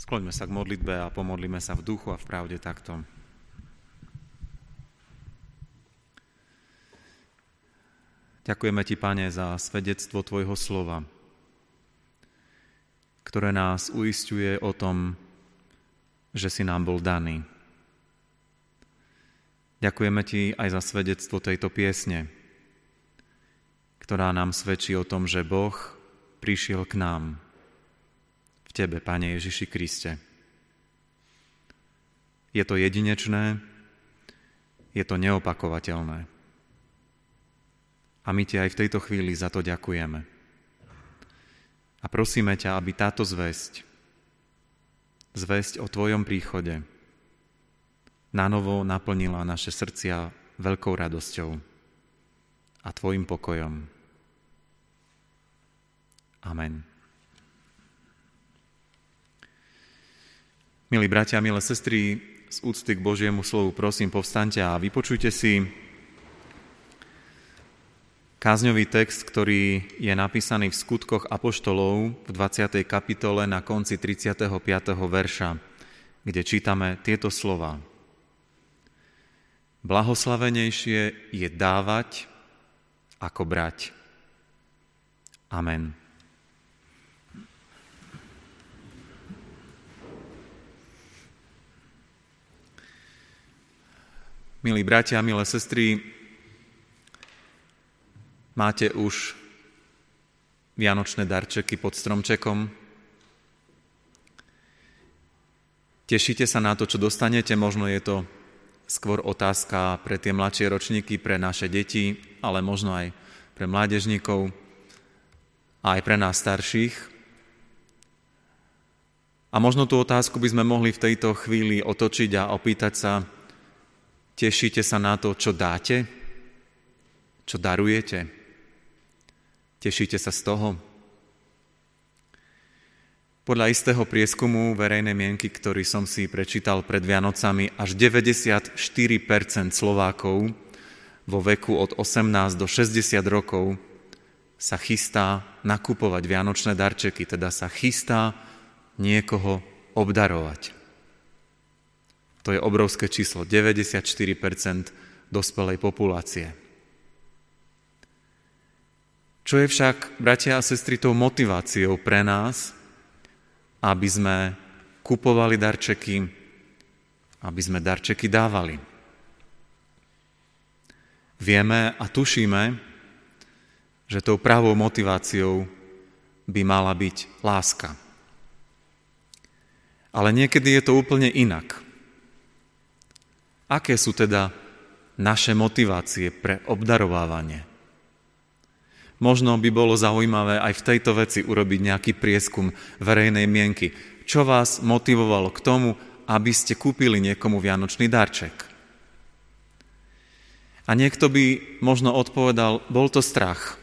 Skloňme sa k modlitbe a pomodlíme sa v duchu a v pravde takto. Ďakujeme Ti, Pane, za svedectvo Tvojho slova, ktoré nás uistuje o tom, že si nám bol daný. Ďakujeme Ti aj za svedectvo tejto piesne, ktorá nám svedčí o tom, že Boh prišiel k nám v Tebe, Pane Ježiši Kriste. Je to jedinečné, je to neopakovateľné. A my Ti aj v tejto chvíli za to ďakujeme. A prosíme ťa, aby táto zväzť, zväzť o Tvojom príchode, nanovo naplnila naše srdcia veľkou radosťou a Tvojim pokojom. Amen. Milí bratia, milé sestry, z úcty k Božiemu slovu prosím, povstaňte a vypočujte si kázňový text, ktorý je napísaný v skutkoch Apoštolov v 20. kapitole na konci 35. verša, kde čítame tieto slova. Blahoslavenejšie je dávať ako brať. Amen. Milí bratia, milé sestry, máte už vianočné darčeky pod stromčekom? Tešíte sa na to, čo dostanete? Možno je to skôr otázka pre tie mladšie ročníky, pre naše deti, ale možno aj pre mládežníkov a aj pre nás starších. A možno tú otázku by sme mohli v tejto chvíli otočiť a opýtať sa, Tešíte sa na to, čo dáte? Čo darujete? Tešíte sa z toho? Podľa istého prieskumu verejnej mienky, ktorý som si prečítal pred Vianocami, až 94% Slovákov vo veku od 18 do 60 rokov sa chystá nakupovať vianočné darčeky, teda sa chystá niekoho obdarovať. To je obrovské číslo, 94% dospelej populácie. Čo je však, bratia a sestry, tou motiváciou pre nás, aby sme kupovali darčeky, aby sme darčeky dávali? Vieme a tušíme, že tou pravou motiváciou by mala byť láska. Ale niekedy je to úplne inak. Aké sú teda naše motivácie pre obdarovávanie? Možno by bolo zaujímavé aj v tejto veci urobiť nejaký prieskum verejnej mienky. Čo vás motivovalo k tomu, aby ste kúpili niekomu vianočný darček? A niekto by možno odpovedal, bol to strach.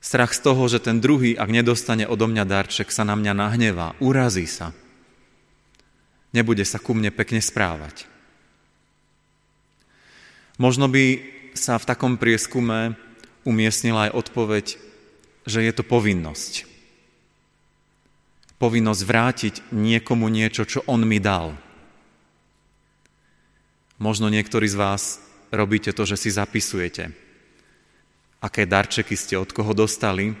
Strach z toho, že ten druhý, ak nedostane odo mňa darček, sa na mňa nahnevá, urazí sa nebude sa ku mne pekne správať. Možno by sa v takom prieskume umiestnila aj odpoveď, že je to povinnosť. Povinnosť vrátiť niekomu niečo, čo on mi dal. Možno niektorí z vás robíte to, že si zapisujete, aké darčeky ste od koho dostali,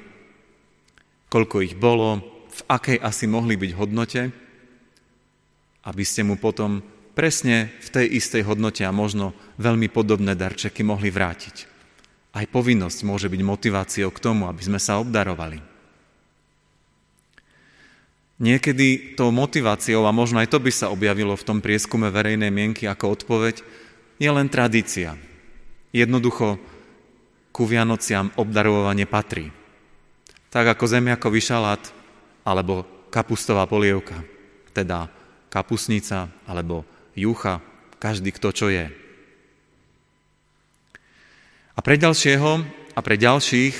koľko ich bolo, v akej asi mohli byť hodnote aby ste mu potom presne v tej istej hodnote a možno veľmi podobné darčeky mohli vrátiť. Aj povinnosť môže byť motiváciou k tomu, aby sme sa obdarovali. Niekedy tou motiváciou, a možno aj to by sa objavilo v tom prieskume verejnej mienky ako odpoveď, je len tradícia. Jednoducho ku Vianociam obdarovanie patrí. Tak ako zemiakový šalát alebo kapustová polievka, teda kapusnica alebo jucha, každý kto čo je. A pre ďalšieho a pre ďalších,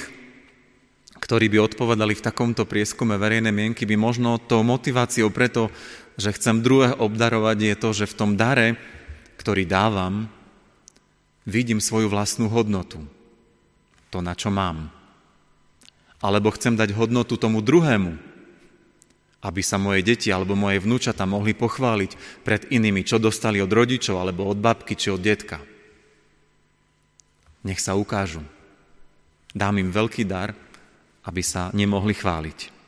ktorí by odpovedali v takomto prieskume verejnej mienky, by možno tou motiváciou preto, že chcem druhé obdarovať, je to, že v tom dare, ktorý dávam, vidím svoju vlastnú hodnotu. To, na čo mám. Alebo chcem dať hodnotu tomu druhému. Aby sa moje deti alebo moje vnúčata mohli pochváliť pred inými, čo dostali od rodičov alebo od babky či od detka. Nech sa ukážu. Dám im veľký dar, aby sa nemohli chváliť.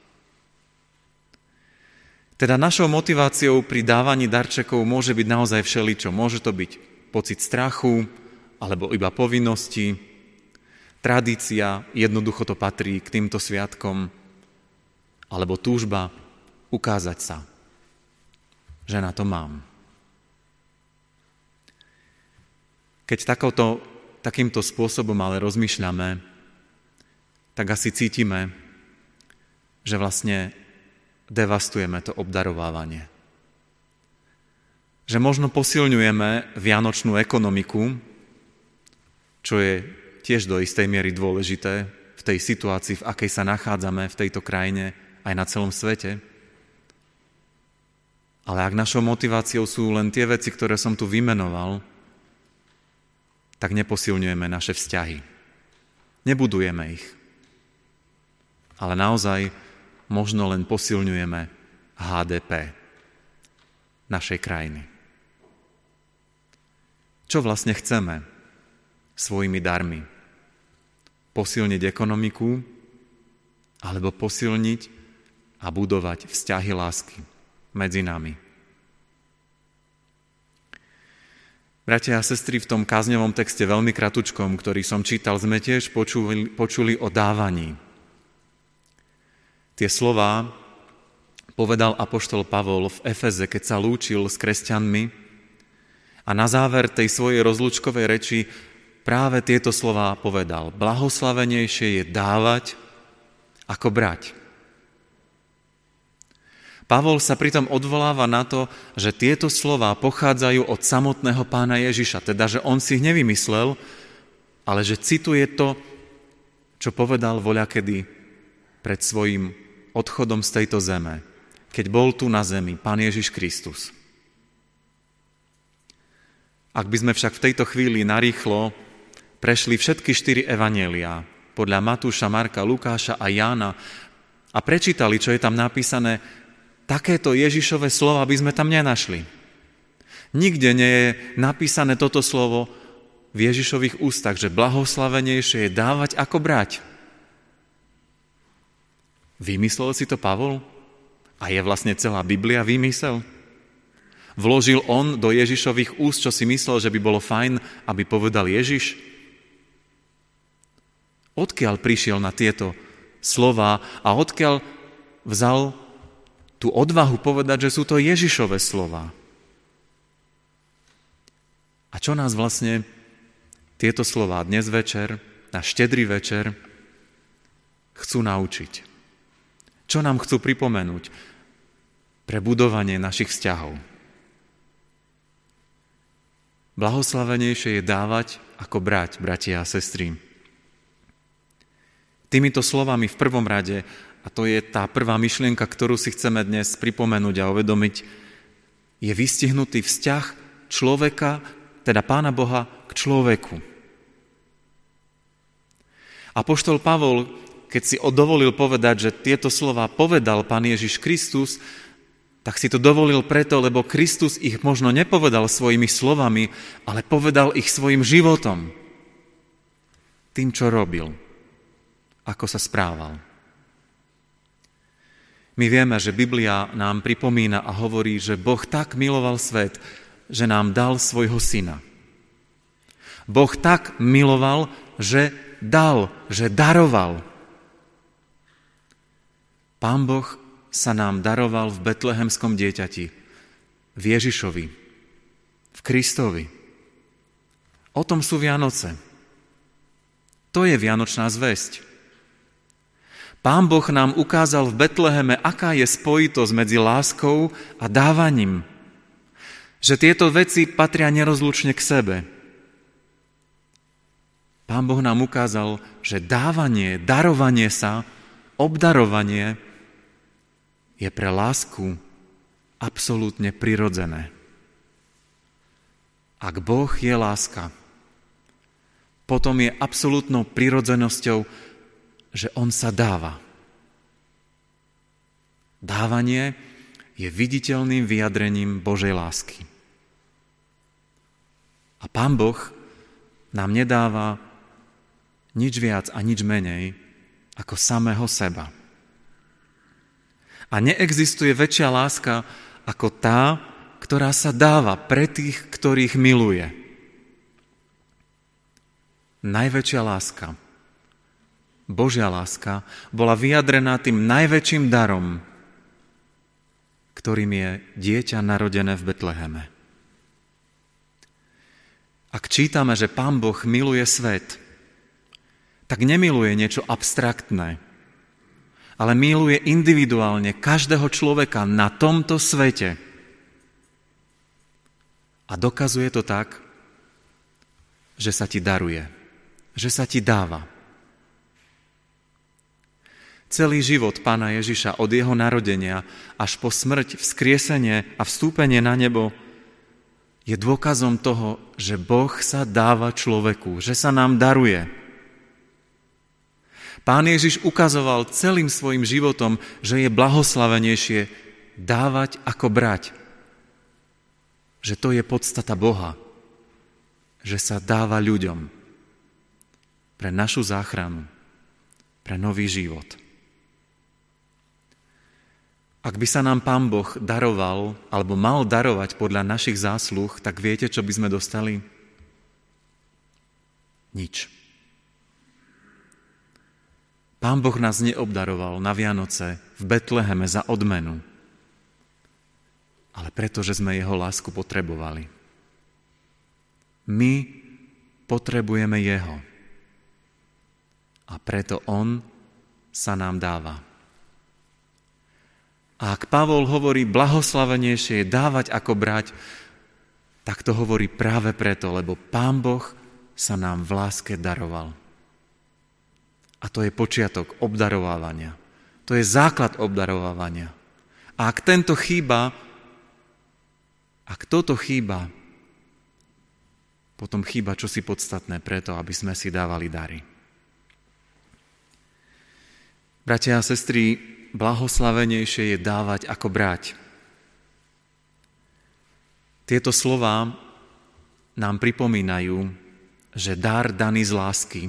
Teda našou motiváciou pri dávaní darčekov môže byť naozaj všeličo. Môže to byť pocit strachu, alebo iba povinnosti, tradícia, jednoducho to patrí k týmto sviatkom, alebo túžba ukázať sa, že na to mám. Keď takouto, takýmto spôsobom ale rozmýšľame, tak asi cítime, že vlastne devastujeme to obdarovávanie. Že možno posilňujeme vianočnú ekonomiku, čo je tiež do istej miery dôležité v tej situácii, v akej sa nachádzame v tejto krajine aj na celom svete. Ale ak našou motiváciou sú len tie veci, ktoré som tu vymenoval, tak neposilňujeme naše vzťahy. Nebudujeme ich. Ale naozaj možno len posilňujeme HDP našej krajiny. Čo vlastne chceme svojimi darmi? Posilniť ekonomiku alebo posilniť a budovať vzťahy lásky? Medzi nami. Bratia a sestry, v tom kázňovom texte veľmi kratučkom, ktorý som čítal, sme tiež počuli, počuli o dávaní. Tie slová povedal apoštol Pavol v Efeze, keď sa lúčil s kresťanmi a na záver tej svojej rozlúčkovej reči práve tieto slová povedal. Blahoslavenejšie je dávať ako brať. Pavol sa pritom odvoláva na to, že tieto slová pochádzajú od samotného pána Ježiša, teda že on si ich nevymyslel, ale že cituje to, čo povedal voľakedy pred svojim odchodom z tejto zeme, keď bol tu na zemi pán Ježiš Kristus. Ak by sme však v tejto chvíli narýchlo prešli všetky štyri evanielia podľa Matúša, Marka, Lukáša a Jána a prečítali, čo je tam napísané, takéto Ježišové slova by sme tam nenašli. Nikde nie je napísané toto slovo v Ježišových ústach, že blahoslavenejšie je dávať ako brať. Vymyslel si to Pavol? A je vlastne celá Biblia vymysel? Vložil on do Ježišových úst, čo si myslel, že by bolo fajn, aby povedal Ježiš? Odkiaľ prišiel na tieto slova a odkiaľ vzal tú odvahu povedať, že sú to Ježišové slova. A čo nás vlastne tieto slova dnes večer, na štedrý večer, chcú naučiť? Čo nám chcú pripomenúť pre budovanie našich vzťahov? Blahoslavenejšie je dávať ako brať, bratia a sestry. Týmito slovami v prvom rade a to je tá prvá myšlienka, ktorú si chceme dnes pripomenúť a uvedomiť, je vystihnutý vzťah človeka, teda Pána Boha, k človeku. A poštol Pavol, keď si dovolil povedať, že tieto slova povedal Pán Ježiš Kristus, tak si to dovolil preto, lebo Kristus ich možno nepovedal svojimi slovami, ale povedal ich svojim životom. Tým, čo robil, ako sa správal. My vieme, že Biblia nám pripomína a hovorí, že Boh tak miloval svet, že nám dal svojho syna. Boh tak miloval, že dal, že daroval. Pán Boh sa nám daroval v betlehemskom dieťati, v Ježišovi, v Kristovi. O tom sú Vianoce. To je Vianočná zväzť. Pán Boh nám ukázal v Betleheme, aká je spojitosť medzi láskou a dávaním. Že tieto veci patria nerozlučne k sebe. Pán Boh nám ukázal, že dávanie, darovanie sa, obdarovanie je pre lásku absolútne prirodzené. Ak Boh je láska, potom je absolútnou prirodzenosťou, že on sa dáva. Dávanie je viditeľným vyjadrením Božej lásky. A Pán Boh nám nedáva nič viac a nič menej ako samého seba. A neexistuje väčšia láska ako tá, ktorá sa dáva pre tých, ktorých miluje. Najväčšia láska, Božia láska, bola vyjadrená tým najväčším darom, ktorým je dieťa narodené v Betleheme. Ak čítame, že Pán Boh miluje svet, tak nemiluje niečo abstraktné, ale miluje individuálne každého človeka na tomto svete. A dokazuje to tak, že sa ti daruje, že sa ti dáva. Celý život pána Ježiša od jeho narodenia až po smrť, vzkriesenie a vstúpenie na nebo je dôkazom toho, že Boh sa dáva človeku, že sa nám daruje. Pán Ježiš ukazoval celým svojim životom, že je blahoslavenejšie dávať ako brať. Že to je podstata Boha. Že sa dáva ľuďom pre našu záchranu, pre nový život. Ak by sa nám Pán Boh daroval, alebo mal darovať podľa našich zásluh, tak viete, čo by sme dostali? Nič. Pán Boh nás neobdaroval na Vianoce v Betleheme za odmenu, ale preto, že sme Jeho lásku potrebovali. My potrebujeme Jeho a preto On sa nám dáva. A ak Pavol hovorí, blahoslavenejšie je dávať ako brať, tak to hovorí práve preto, lebo Pán Boh sa nám v láske daroval. A to je počiatok obdarovávania. To je základ obdarovávania. A ak tento chýba, ak toto chýba, potom chýba čosi podstatné preto, aby sme si dávali dary. Bratia a sestry, blahoslavenejšie je dávať ako brať. Tieto slova nám pripomínajú, že dar daný z lásky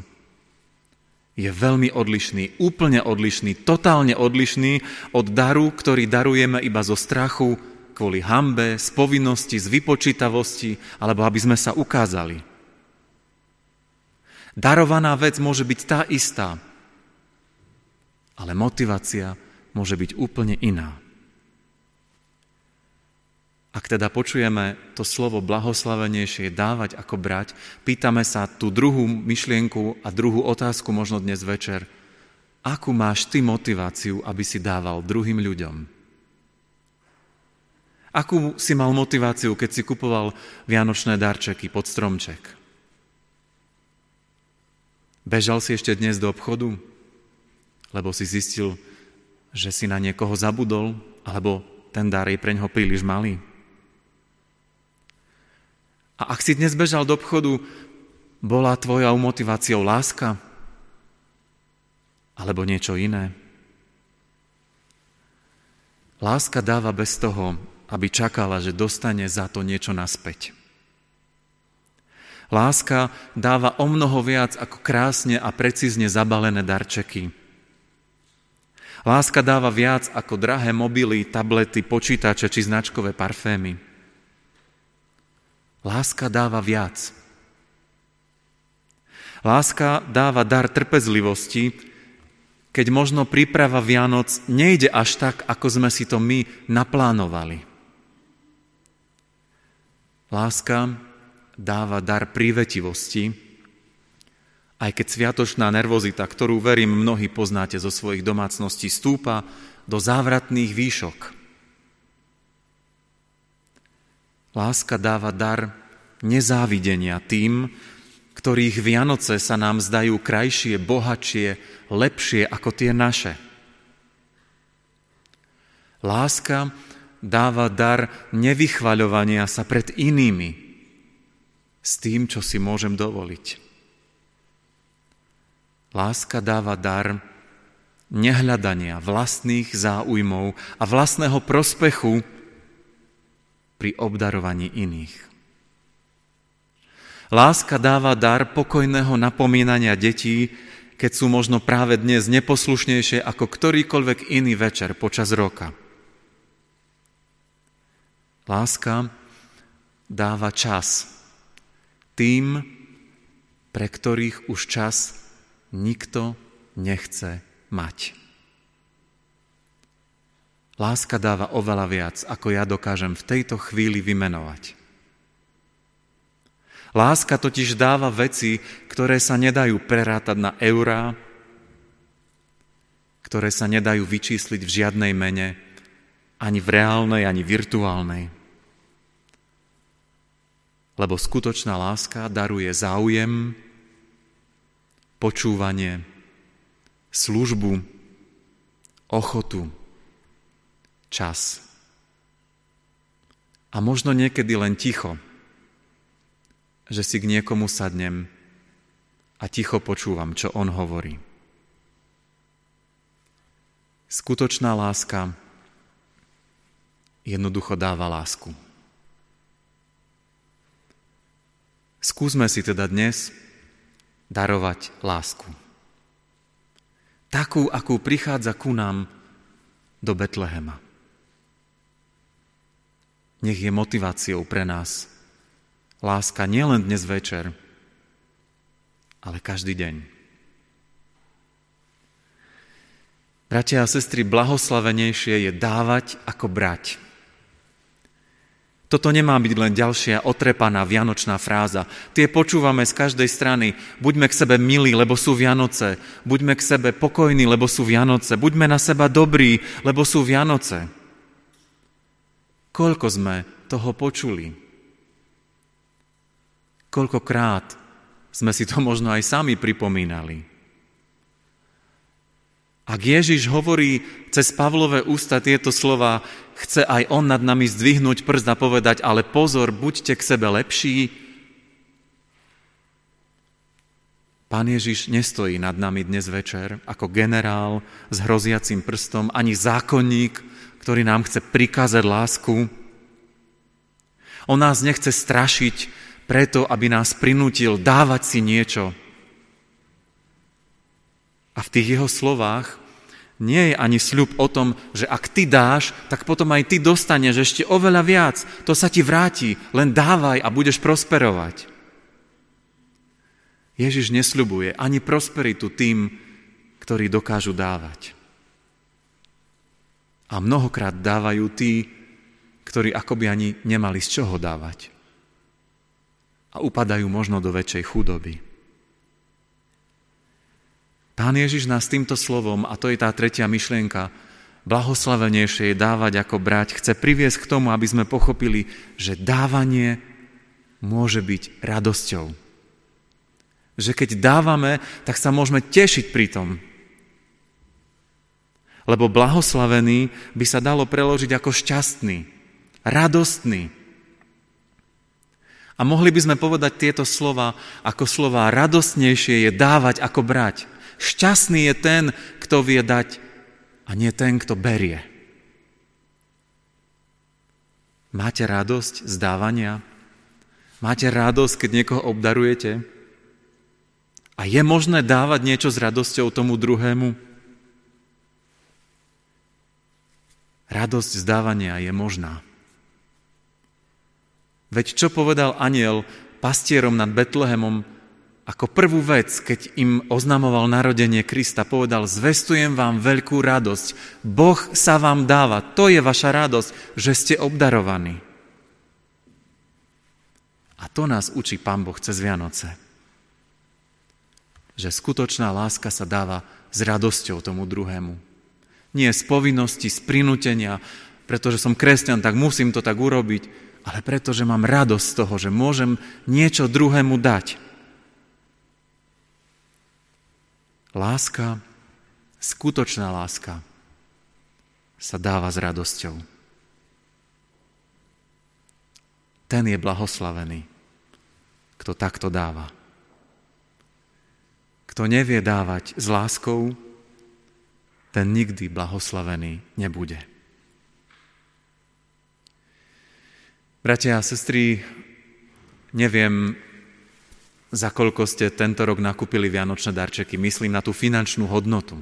je veľmi odlišný, úplne odlišný, totálne odlišný od daru, ktorý darujeme iba zo strachu, kvôli hambe, z povinnosti, z vypočítavosti, alebo aby sme sa ukázali. Darovaná vec môže byť tá istá, ale motivácia môže byť úplne iná. Ak teda počujeme to slovo blahoslavenejšie dávať ako brať, pýtame sa tú druhú myšlienku a druhú otázku možno dnes večer. Akú máš ty motiváciu, aby si dával druhým ľuďom? Akú si mal motiváciu, keď si kupoval vianočné darčeky pod stromček? Bežal si ešte dnes do obchodu, lebo si zistil, že si na niekoho zabudol, alebo ten dar je pre ňoho príliš malý? A ak si dnes bežal do obchodu, bola tvojou motiváciou láska? Alebo niečo iné? Láska dáva bez toho, aby čakala, že dostane za to niečo naspäť. Láska dáva o mnoho viac ako krásne a precízne zabalené darčeky. Láska dáva viac ako drahé mobily, tablety, počítače či značkové parfémy. Láska dáva viac. Láska dáva dar trpezlivosti, keď možno príprava Vianoc nejde až tak, ako sme si to my naplánovali. Láska dáva dar prívetivosti, aj keď sviatočná nervozita, ktorú verím mnohí poznáte zo svojich domácností, stúpa do závratných výšok. Láska dáva dar nezávidenia tým, ktorých Vianoce sa nám zdajú krajšie, bohatšie, lepšie ako tie naše. Láska dáva dar nevychvaľovania sa pred inými s tým, čo si môžem dovoliť. Láska dáva dar nehľadania vlastných záujmov a vlastného prospechu pri obdarovaní iných. Láska dáva dar pokojného napomínania detí, keď sú možno práve dnes neposlušnejšie ako ktorýkoľvek iný večer počas roka. Láska dáva čas tým, pre ktorých už čas nikto nechce mať. Láska dáva oveľa viac, ako ja dokážem v tejto chvíli vymenovať. Láska totiž dáva veci, ktoré sa nedajú prerátať na eurá, ktoré sa nedajú vyčísliť v žiadnej mene, ani v reálnej, ani virtuálnej. Lebo skutočná láska daruje záujem, počúvanie, službu, ochotu, čas. A možno niekedy len ticho, že si k niekomu sadnem a ticho počúvam, čo on hovorí. Skutočná láska jednoducho dáva lásku. Skúsme si teda dnes darovať lásku. Takú, akú prichádza ku nám do Betlehema. Nech je motiváciou pre nás láska nielen dnes večer, ale každý deň. Bratia a sestry, blahoslavenejšie je dávať ako brať. Toto nemá byť len ďalšia otrepaná vianočná fráza. Tie počúvame z každej strany. Buďme k sebe milí, lebo sú Vianoce. Buďme k sebe pokojní, lebo sú Vianoce. Buďme na seba dobrí, lebo sú Vianoce. Koľko sme toho počuli? Koľkokrát sme si to možno aj sami pripomínali? Ak Ježiš hovorí cez Pavlové ústa tieto slova, chce aj on nad nami zdvihnúť prst a povedať, ale pozor, buďte k sebe lepší. Pán Ježiš nestojí nad nami dnes večer ako generál s hroziacím prstom, ani zákonník, ktorý nám chce prikázať lásku. On nás nechce strašiť preto, aby nás prinútil dávať si niečo. A v tých jeho slovách nie je ani sľub o tom, že ak ty dáš, tak potom aj ty dostaneš ešte oveľa viac. To sa ti vráti, len dávaj a budeš prosperovať. Ježiš nesľubuje ani prosperitu tým, ktorí dokážu dávať. A mnohokrát dávajú tí, ktorí akoby ani nemali z čoho dávať. A upadajú možno do väčšej chudoby. Pán Ježiš nás týmto slovom, a to je tá tretia myšlienka, blahoslavenejšie je dávať ako brať, chce priviesť k tomu, aby sme pochopili, že dávanie môže byť radosťou. Že keď dávame, tak sa môžeme tešiť pri tom. Lebo blahoslavený by sa dalo preložiť ako šťastný, radostný. A mohli by sme povedať tieto slova ako slova radostnejšie je dávať ako brať. Šťastný je ten, kto vie dať a nie ten, kto berie. Máte radosť z dávania? Máte radosť, keď niekoho obdarujete? A je možné dávať niečo s radosťou tomu druhému? Radosť z je možná. Veď čo povedal aniel pastierom nad Betlehemom, ako prvú vec, keď im oznamoval narodenie Krista, povedal, zvestujem vám veľkú radosť. Boh sa vám dáva. To je vaša radosť, že ste obdarovaní. A to nás učí Pán Boh cez Vianoce. Že skutočná láska sa dáva s radosťou tomu druhému. Nie z povinnosti, z prinútenia, pretože som kresťan, tak musím to tak urobiť, ale pretože mám radosť z toho, že môžem niečo druhému dať. Láska, skutočná láska sa dáva s radosťou. Ten je blahoslavený, kto takto dáva. Kto nevie dávať s láskou, ten nikdy blahoslavený nebude. Bratia a sestry, neviem, za koľko ste tento rok nakúpili vianočné darčeky. Myslím na tú finančnú hodnotu.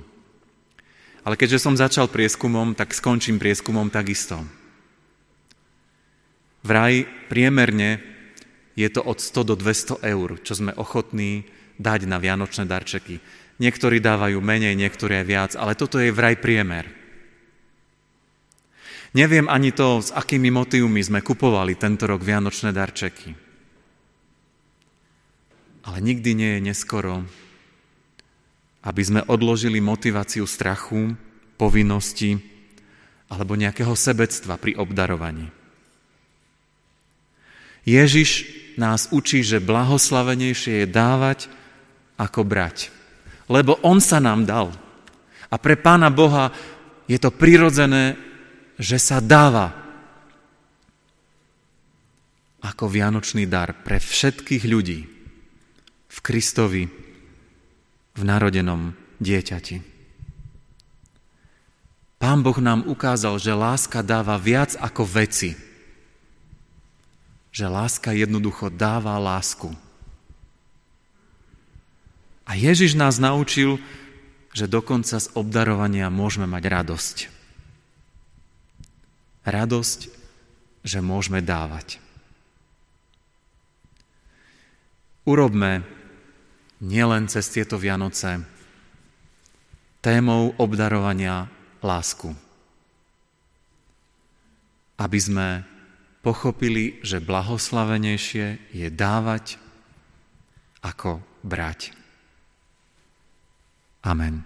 Ale keďže som začal prieskumom, tak skončím prieskumom takisto. Vraj priemerne je to od 100 do 200 eur, čo sme ochotní dať na vianočné darčeky. Niektorí dávajú menej, niektorí aj viac, ale toto je vraj priemer. Neviem ani to, s akými motivmi sme kupovali tento rok vianočné darčeky. Ale nikdy nie je neskoro, aby sme odložili motiváciu strachu, povinnosti alebo nejakého sebectva pri obdarovaní. Ježiš nás učí, že blahoslavenejšie je dávať ako brať. Lebo On sa nám dal. A pre Pána Boha je to prirodzené, že sa dáva ako vianočný dar pre všetkých ľudí v Kristovi v narodenom dieťati. Pán Boh nám ukázal, že láska dáva viac ako veci. Že láska jednoducho dáva lásku. A Ježiš nás naučil, že dokonca z obdarovania môžeme mať radosť. Radosť, že môžeme dávať. Urobme nielen cez tieto Vianoce témou obdarovania lásku. Aby sme pochopili, že blahoslavenejšie je dávať ako brať. Amen.